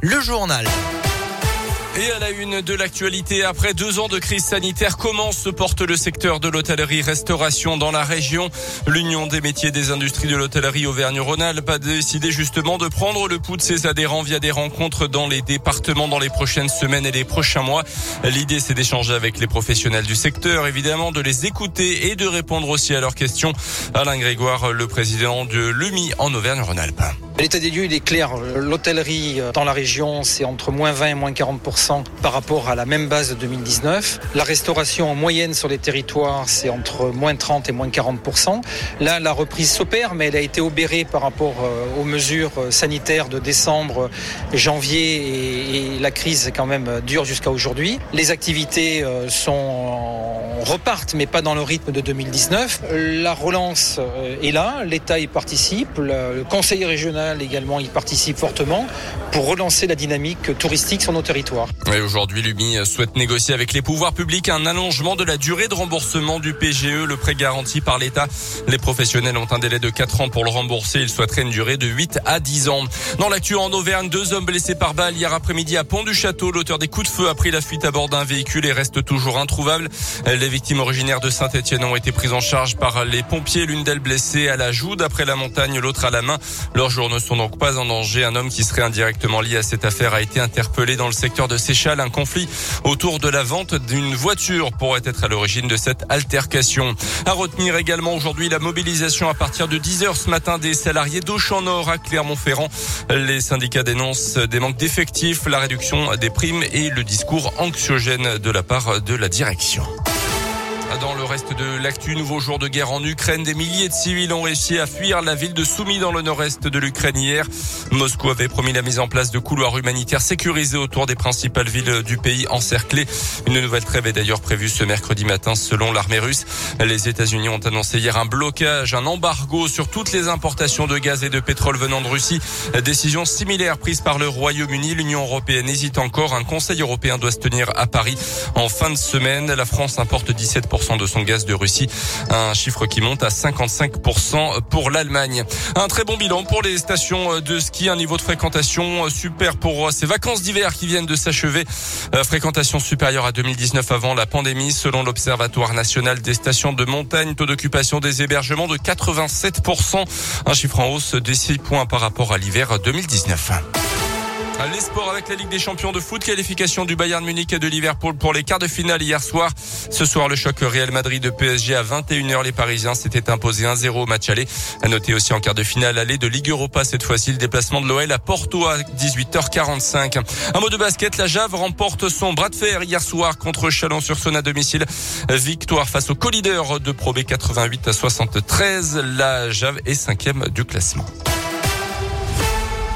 le journal. Et à la une de l'actualité, après deux ans de crise sanitaire, comment se porte le secteur de l'hôtellerie-restauration dans la région? L'Union des métiers des industries de l'hôtellerie Auvergne-Rhône-Alpes a décidé justement de prendre le pouls de ses adhérents via des rencontres dans les départements dans les prochaines semaines et les prochains mois. L'idée, c'est d'échanger avec les professionnels du secteur, évidemment, de les écouter et de répondre aussi à leurs questions. Alain Grégoire, le président de l'UMI en Auvergne-Rhône-Alpes. L'état des lieux, il est clair. L'hôtellerie euh, dans la région, c'est entre moins 20 et moins 40% par rapport à la même base de 2019. La restauration en moyenne sur les territoires, c'est entre moins 30 et moins 40%. Là, la reprise s'opère, mais elle a été obérée par rapport euh, aux mesures euh, sanitaires de décembre, janvier et, la crise quand même dure jusqu'à aujourd'hui. Les activités sont repartent, mais pas dans le rythme de 2019. La relance est là, l'État y participe, le conseil régional également y participe fortement pour relancer la dynamique touristique sur nos territoires. Et aujourd'hui, l'UMI souhaite négocier avec les pouvoirs publics un allongement de la durée de remboursement du PGE, le prêt garanti par l'État. Les professionnels ont un délai de 4 ans pour le rembourser. Ils souhaiteraient une durée de 8 à 10 ans. Dans l'actu en Auvergne, deux hommes blessés par balle hier après-midi à Pont-du-Château. L'auteur des coups de feu a pris la fuite à bord d'un véhicule et reste toujours introuvable. Les victimes originaires de Saint-Etienne ont été prises en charge par les pompiers. L'une d'elles blessée à la joue d'après la montagne, l'autre à la main. Leur jour ne sont donc pas en danger. Un homme qui serait indirectement lié à cette affaire a été interpellé dans le secteur de Séchal. Un conflit autour de la vente d'une voiture pourrait être à l'origine de cette altercation. À retenir également aujourd'hui la mobilisation à partir de 10h ce matin des salariés d'Auchan Nord à Clermont-Ferrand. Les syndicats dénoncent des manques d'effectifs, la réduction des primes et le discours anxiogène de la part de la direction. Dans le reste de l'actu, nouveau jour de guerre en Ukraine, des milliers de civils ont réussi à fuir la ville de Soumy dans le nord-est de l'Ukraine hier. Moscou avait promis la mise en place de couloirs humanitaires sécurisés autour des principales villes du pays encerclées. Une nouvelle trêve est d'ailleurs prévue ce mercredi matin selon l'armée russe. Les États-Unis ont annoncé hier un blocage, un embargo sur toutes les importations de gaz et de pétrole venant de Russie. Décision similaire prise par le Royaume-Uni. L'Union européenne hésite encore. Un conseil européen doit se tenir à Paris en fin de semaine. La France importe 17% de son gaz de Russie, un chiffre qui monte à 55% pour l'Allemagne. Un très bon bilan pour les stations de ski, un niveau de fréquentation super pour ces vacances d'hiver qui viennent de s'achever. Euh, fréquentation supérieure à 2019 avant la pandémie, selon l'Observatoire national des stations de montagne, taux d'occupation des hébergements de 87%, un chiffre en hausse de 6 points par rapport à l'hiver 2019. Les sports avec la Ligue des champions de foot, qualification du Bayern Munich et de Liverpool pour les quarts de finale hier soir. Ce soir, le choc Real Madrid de PSG à 21h. Les Parisiens s'étaient imposés 1-0 au match aller. À noter aussi en quart de finale aller de Ligue Europa cette fois-ci le déplacement de l'OL à Porto à 18h45. Un mot de basket, la Jave remporte son bras de fer hier soir contre Chalon-sur-Saône à domicile. Victoire face au co-leader de Pro B 88 à 73. La Jave est cinquième du classement.